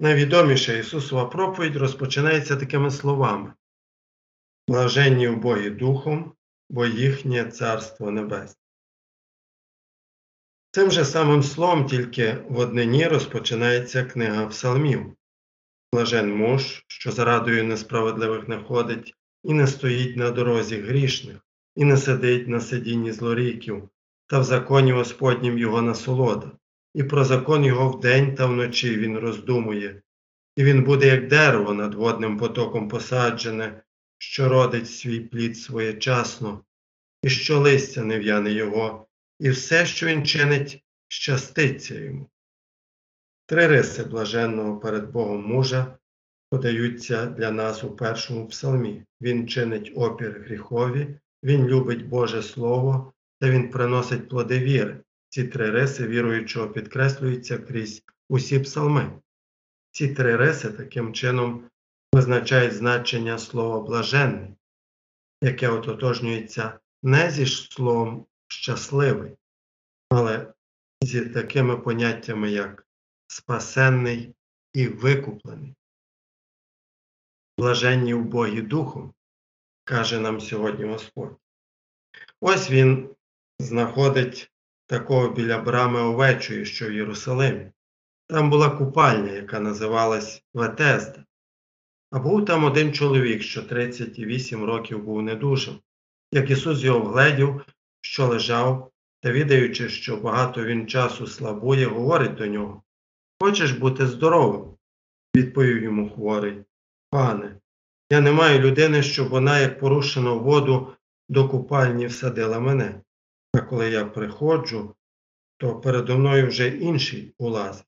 Найвідоміша Ісусова проповідь розпочинається такими словами: Блаженні убогі духом, бо їхнє Царство Небесне. Цим же самим словом тільки в однині розпочинається книга Псалмів. Блажен муж, що зарадою несправедливих не ходить, і не стоїть на дорозі грішних, і не сидить на сидінні злоріків, та в законі Господнім його насолода, і про закон його вдень та вночі він роздумує, і він буде, як дерево над водним потоком посаджене, що родить свій плід своєчасно, і що листя не в'яне його, і все, що він чинить, щаститься йому. Три риси блаженного перед Богом мужа подаються для нас у першому псалмі. Він чинить опір гріхові, він любить Боже Слово та він приносить плоди віри. Ці три риси віруючого підкреслюються крізь усі псалми. Ці три риси таким чином визначають значення слова блаженний, яке ототожнюється не зі словом щасливий, але зі такими поняттями, як спасенний і викуплений. Блаженні в Богі Духом, каже нам сьогодні Господь. Ось він знаходить такого біля брами овечої, що в Єрусалимі. Там була купальня, яка називалась Ветезда. А був там один чоловік, що 38 років був недужим. Як Ісус його вгледів, що лежав, та відаючи, що багато він часу слабує, говорить до нього Хочеш бути здоровим? відповів йому хворий. Пане, я не маю людини, щоб вона, як порушено воду, до купальні всадила мене. А коли я приходжу, то передо мною вже інший улазить.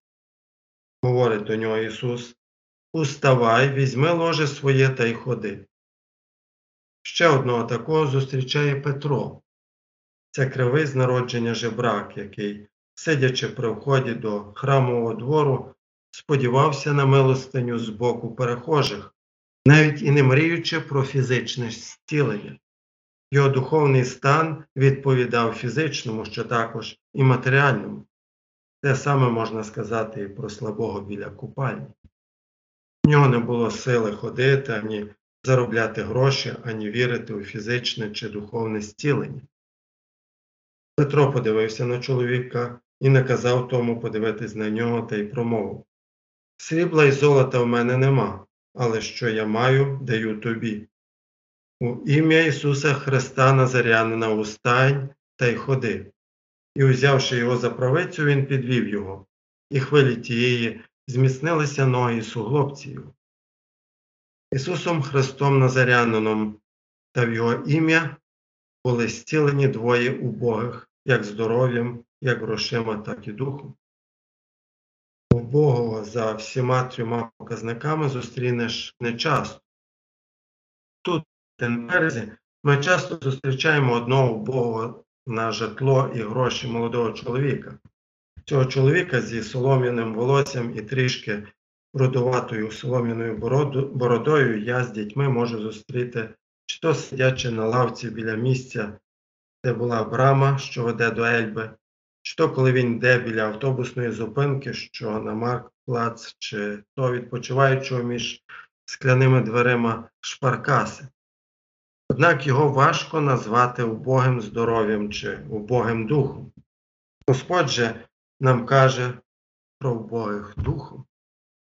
Говорить до нього Ісус, Уставай, візьми ложе своє та й ходи. Ще одного такого зустрічає Петро. Це кривий з народження жебрак, який, сидячи при вході до храмового двору, сподівався на милостиню з боку перехожих, навіть і не мріючи про фізичне зцілення. Його духовний стан відповідав фізичному, що також і матеріальному. Те саме можна сказати і про слабого біля купальні. В нього не було сили ходити, ані заробляти гроші, ані вірити у фізичне чи духовне зцілення. Петро подивився на чоловіка і наказав тому подивитись на нього та й промовив Срібла й золота в мене нема, але що я маю, даю тобі. У ім'я Ісуса Христа Назарянина устань та й ходи. І, узявши його за правицю, він підвів його, і хвилі тієї зміцнилися ноги суглобці. Ісусом Христом Назарянином та в Його ім'я були зцілені двоє убогих, як здоров'ям, як грошима, так і духом. Убогого за всіма трьома показниками зустрінеш нечасто. Тенберзі, ми часто зустрічаємо одного убогого на житло і гроші молодого чоловіка. Цього чоловіка зі солом'яним волоссям і трішки рудуватою солом'яною бородою я з дітьми можу зустріти, чи то сидячи на лавці біля місця, де була брама, що веде до Ельби, чи то коли він йде біля автобусної зупинки, що на Маркплац, чи то відпочиваючого між скляними дверима шпаркаси. Однак його важко назвати убогим здоров'ям чи убогим духом. Господь же нам каже про убогих духом.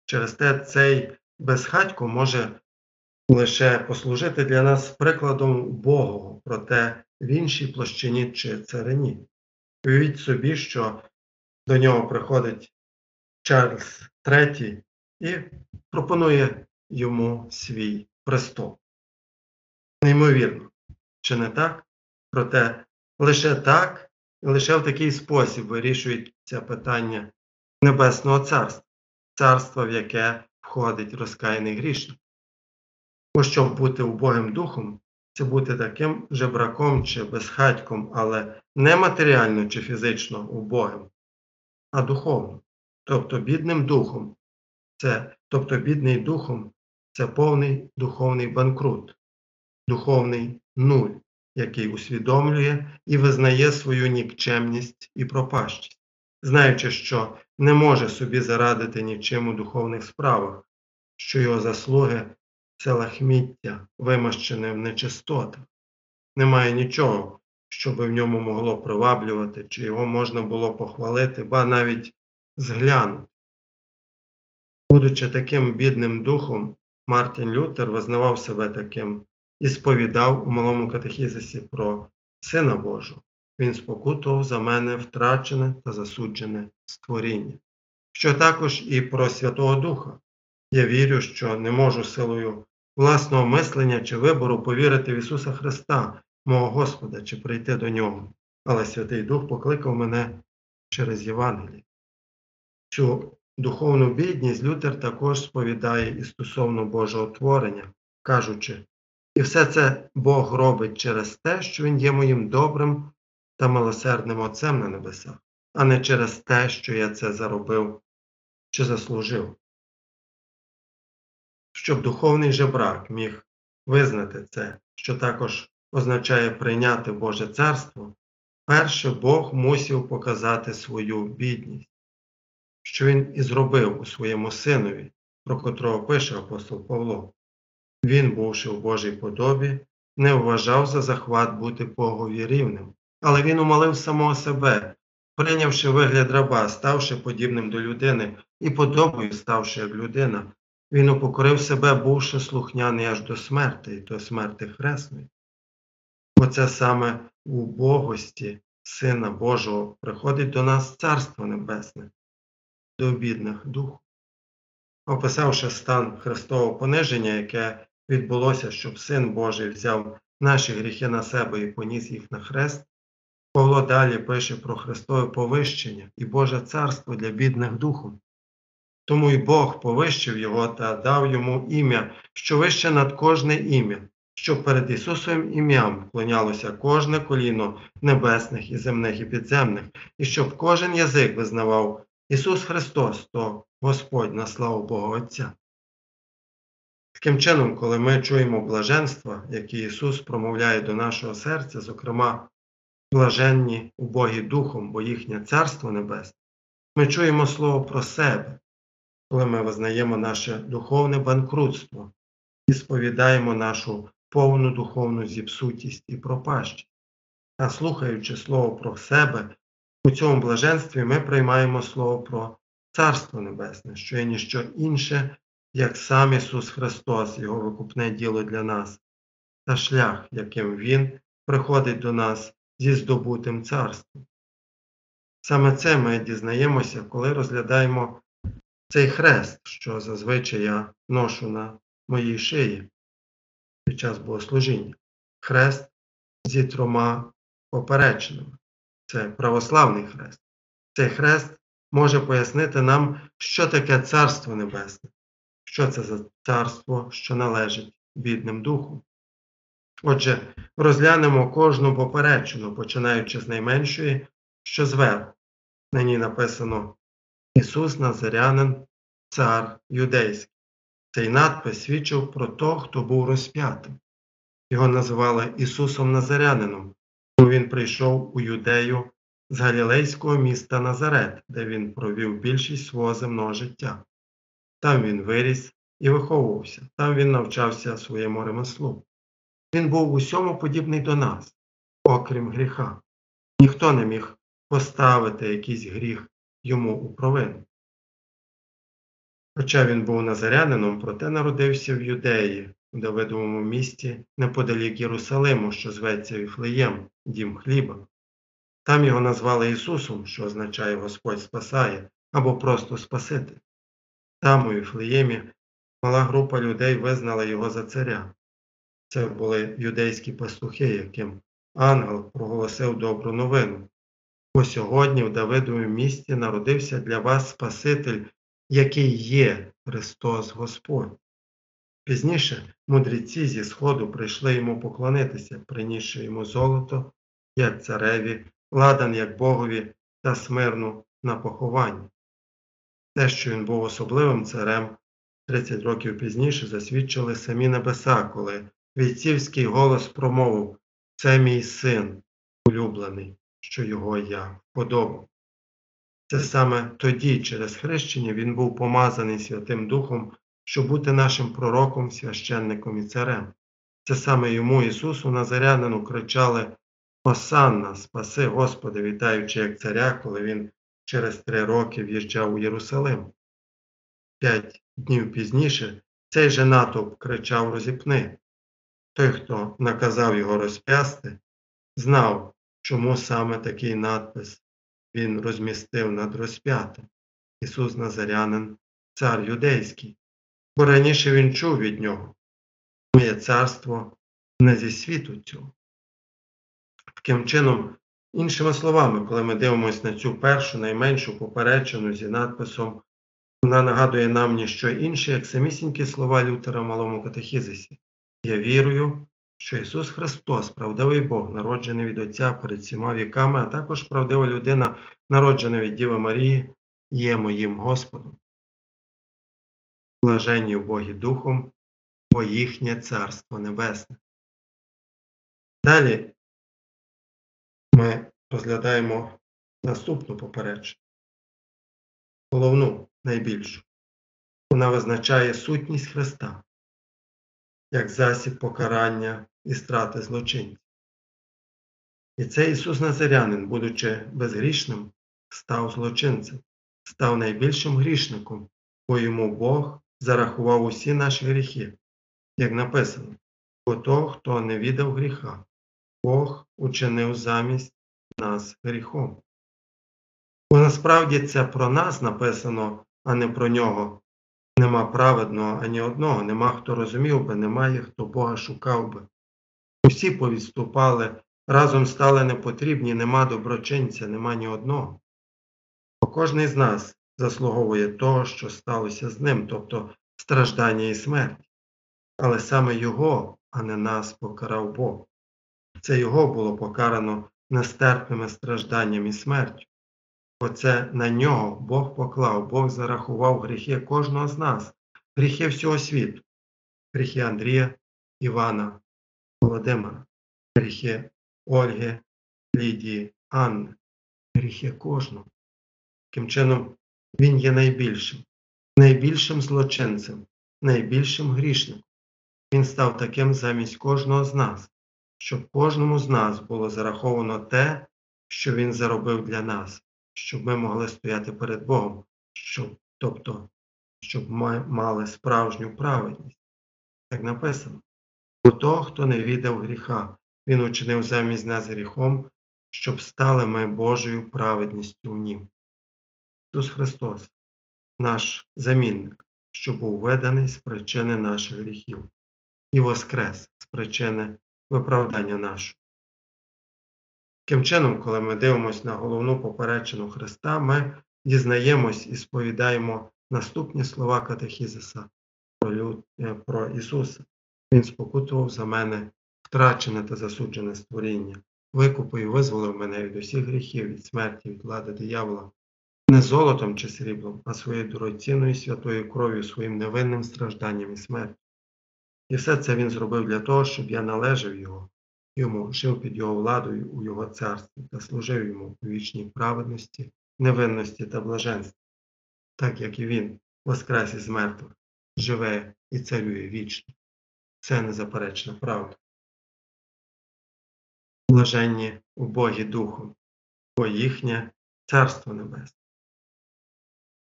Через те цей безхатько може лише послужити для нас прикладом убогого, проте в іншій площині чи царині. Уявіть собі, що до нього приходить Чарльз III і пропонує йому свій престол. Неймовірно, чи не так? Проте лише так і лише в такий спосіб вирішується питання Небесного Царства, царства, в яке входить розкаяний грішник. Бо щоб бути убогим духом, це бути таким жебраком чи безхатьком, але не матеріально чи фізично убогим, а духовно, тобто бідним духом. Це, Тобто бідний духом це повний духовний банкрут, духовний нуль, який усвідомлює і визнає свою нікчемність і пропащість, знаючи, що не може собі зарадити нічим у духовних справах, що його заслуги це лахміття, вимащене в нечистотах. Немає нічого, що би в ньому могло приваблювати, чи його можна було похвалити, ба навіть зглянути. Будучи таким бідним духом, Мартін Лютер визнавав себе таким і сповідав у малому катехізисі про Сина Божого. Він спокутував за мене втрачене та засуджене створіння. Що також і про Святого Духа. Я вірю, що не можу силою власного мислення чи вибору повірити в Ісуса Христа, мого Господа, чи прийти до Нього. Але Святий Дух покликав мене через Євангеліє. Цю духовну бідність Лютер також сповідає і стосовно Божого творення, кажучи, і все це Бог робить через те, що Він є моїм добрим та милосердним Отцем на небесах, а не через те, що я це заробив чи заслужив. Щоб духовний жебрак міг визнати це, що також означає прийняти Боже Царство, перше Бог мусив показати свою бідність, що Він і зробив у своєму синові, про котрого пише апостол Павло. Він, бувши в Божій подобі, не вважав за захват бути Богові рівним, але він умолив самого себе, прийнявши вигляд раба, ставши подібним до людини і подобою ставши як людина, він упокорив себе, бувши слухняний аж до смерти, і до смерти хресної. Оце саме у Богості Сина Божого приходить до нас Царство Небесне, до бідних духу. Описавши стан Христового пониження, яке відбулося, щоб Син Божий взяв наші гріхи на себе і поніс їх на хрест, Павло далі пише про Христове повищення і Боже царство для бідних духом. Тому й Бог повищив його та дав йому ім'я, що вище над кожне ім'я, щоб перед Ісусовим ім'ям вклонялося кожне коліно небесних і земних і підземних, і щоб кожен язик визнавав Ісус Христос, то Господь на славу Бога Отця. Таким чином, коли ми чуємо блаженства, які Ісус промовляє до нашого серця, зокрема, блаженні убогі Духом, бо їхнє Царство Небесне, ми чуємо Слово про себе, коли ми визнаємо наше духовне банкрутство і сповідаємо нашу повну духовну зіпсутість і пропащість. А слухаючи Слово про себе, у цьому блаженстві ми приймаємо Слово про Царство Небесне, що є ніщо інше, як сам Ісус Христос, Його викупне діло для нас, та шлях, яким Він приходить до нас зі здобутим царством. Саме це ми дізнаємося, коли розглядаємо цей хрест, що зазвичай я ношу на моїй шиї під час богослужіння. Хрест зі трьома поперечинами. Це православний хрест. Цей хрест може пояснити нам, що таке Царство Небесне, що це за царство, що належить бідним духу. Отже, розглянемо кожну поперечину, починаючи з найменшої, що зверху. На ній написано Ісус Назарянин, цар юдейський. Цей надпис свідчив про того, хто був розп'ятим. Його називали Ісусом Назарянином, бо Він прийшов у юдею з галілейського міста Назарет, де він провів більшість свого земного життя. Там він виріс і виховувався, там він навчався своєму ремеслу. Він був усьому подібний до нас, окрім гріха. Ніхто не міг поставити якийсь гріх йому у провину. Хоча він був назарянином, проте народився в Юдеї, у Давидовому місті неподалік Єрусалиму, що зветься Віфлеєм, дім хліба. Там його назвали Ісусом, що означає Господь спасає або просто Спаситель. Там, у Віфлеємі, мала група людей визнала його за царя. Це були юдейські пастухи, яким ангел проголосив добру новину. Бо сьогодні в Давидовому місті народився для вас Спаситель, який є Христос Господь. Пізніше мудреці зі Сходу прийшли йому поклонитися, принісши йому золото, як цареві, ладан як Богові та смирну на поховання. Те, що він був особливим царем, 30 років пізніше засвідчили самі небеса, коли війцівський голос промовив Це мій син, улюблений, що його я вподобав. Це саме тоді, через хрещення, він був помазаний Святим Духом, щоб бути нашим пророком, священником і царем. Це саме йому, Ісусу Назарянину, кричали Осанна, спаси Господи, вітаючи як царя, коли він через три роки в'їжджав у Єрусалим. П'ять днів пізніше цей же натовп кричав розіпни. Той, хто наказав його розп'ясти, знав, чому саме такий надпис він розмістив над розп'ятим. Ісус Назарянин, цар юдейський, бо раніше він чув від нього. Моє царство не зі світу цього. Таким чином, іншими словами, коли ми дивимося на цю першу найменшу поперечину зі надписом, вона нагадує нам ніщо інше, як самісінькі слова Лютера в малому катехізисі. Я вірую, що Ісус Христос, правдивий Бог, народжений від Отця перед всіма віками, а також правдива людина, народжена від Діви Марії, є моїм Господом. Блаженні Богі Духом, бо їхнє Царство Небесне. Далі ми розглядаємо наступну поперечину, головну, найбільшу. Вона визначає сутність Христа як засіб покарання і страти злочинців. І цей Ісус Назарянин, будучи безгрішним, став злочинцем, став найбільшим грішником, бо йому Бог зарахував усі наші гріхи, як написано, бо того, хто не віддав гріха, Бог учинив замість нас гріхом. Бо насправді це про нас написано, а не про нього. Нема праведного ані одного, нема хто розумів би, немає хто Бога шукав би. Усі повідступали, разом стали непотрібні, нема доброчинця, нема ні одного. Бо кожний з нас заслуговує того, що сталося з ним, тобто страждання і смерть. Але саме Його, а не нас, покарав Бог. Це Його було покарано нестерпними стражданням і смертю. Оце на нього Бог поклав, Бог зарахував гріхи кожного з нас, гріхи всього світу, гріхи Андрія, Івана, Володимира, гріхи Ольги, Лідії, Анни, гріхи кожного. Таким чином, він є найбільшим, найбільшим злочинцем, найбільшим грішником. Він став таким замість кожного з нас, щоб кожному з нас було зараховано те, що він заробив для нас щоб ми могли стояти перед Богом, щоб, тобто, щоб ми мали справжню праведність. Так написано. Бо того, хто не віддав гріха, Він учинив замість нас гріхом, щоб стали ми Божою праведністю в Нім. Ісус Христос, наш замінник, що був виданий з причини наших гріхів, і воскрес з причини виправдання нашого. Таким чином, коли ми дивимося на головну поперечину Христа, ми дізнаємось і сповідаємо наступні слова Катехізиса про. Е, Ісуса. Він спокутував за мене втрачене та засуджене створіння, викупив і визволив мене від усіх гріхів, від смерті, від влади диявола, не золотом чи сріблом, а своєю дорогоцінною святою кров'ю, своїм невинним стражданням і смертю. І все це він зробив для того, щоб я належав Його йому, жив під його владою у його царстві та служив йому у вічній праведності, невинності та блаженстві, так як і він, воскрес із мертвих, живе і царює вічно. Це незаперечна правда. Блаженні у Богі Духом, бо їхнє Царство Небесне.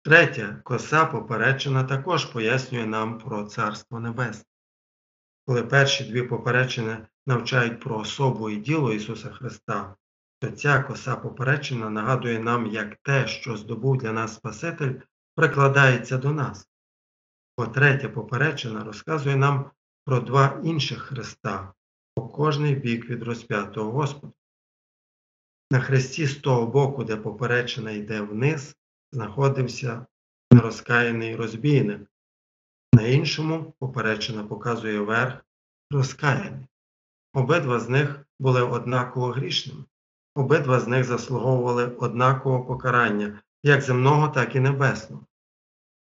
Третя коса поперечена також пояснює нам про Царство Небесне. Коли перші дві поперечини навчають про особу і діло Ісуса Христа, то ця коса поперечина нагадує нам, як те, що здобув для нас Спаситель, прикладається до нас. Бо третя поперечина розказує нам про два інших Христа по кожний бік від розп'ятого Господа. На хресті з того боку, де поперечина йде вниз, знаходився нерозкаяний розбійник. На іншому поперечина показує верх розкаяний. Обидва з них були однаково грішними, обидва з них заслуговували однакового покарання, як земного, так і небесного.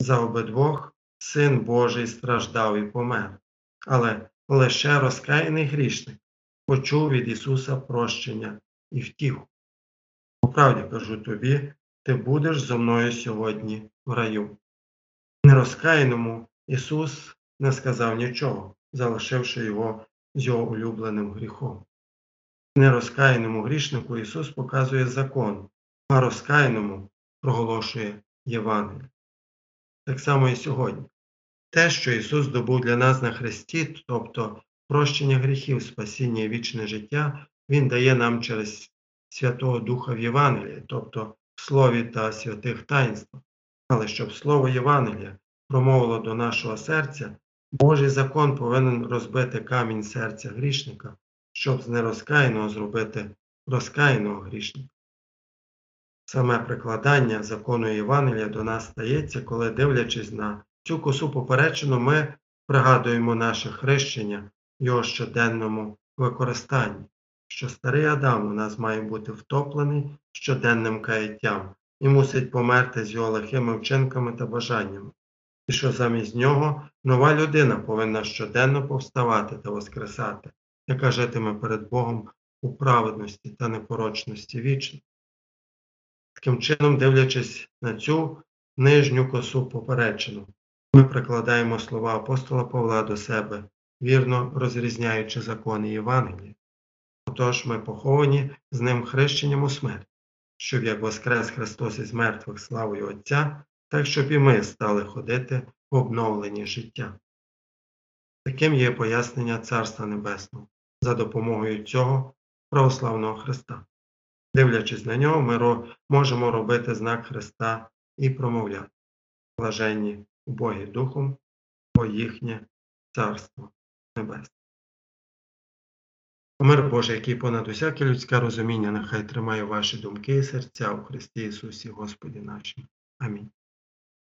За обидвох Син Божий страждав і помер, але лише розкаяний грішник почув від Ісуса прощення і втіху. Правді кажу тобі, ти будеш зо мною сьогодні в раю. Нерозкаяному Ісус не сказав нічого, залишивши його з його улюбленим гріхом. Нерозкаяному грішнику Ісус показує закон, а розкаяному проголошує Євангеліє. Так само і сьогодні. Те, що Ісус здобув для нас на Христі, тобто прощення гріхів, спасіння і вічне життя, Він дає нам через Святого Духа в Євангелії, тобто в Слові та святих таїнствах. Але щоб Слово Євангелія промовило до нашого серця, Божий закон повинен розбити камінь серця грішника, щоб з нерозкаяного зробити розкаяного грішника. Саме прикладання закону Євангелія до нас стається, коли, дивлячись на цю косу поперечину, ми пригадуємо наше хрещення в його щоденному використанні, що старий Адам у нас має бути втоплений щоденним каяттям і мусить померти з його лихими вчинками та бажаннями, і що замість нього нова людина повинна щоденно повставати та воскресати, яка житиме перед Богом у праведності та непорочності вічно. Таким чином, дивлячись на цю нижню косу поперечину, ми прикладаємо слова апостола Павла до себе, вірно розрізняючи закони Євангелія. Отож ми поховані з ним хрещенням у смерть, щоб як воскрес Христос із мертвих славою Отця, так щоб і ми стали ходити в обновленні життя. Таким є пояснення Царства Небесного за допомогою цього православного Христа. Дивлячись на нього, ми можемо робити знак Христа і промовляти блаженні убогі Духом, бо їхнє Царство Небесне. Мир Божий, який понад усяке людське розуміння, нехай тримає ваші думки і серця у Христі Ісусі Господі нашому. Амінь.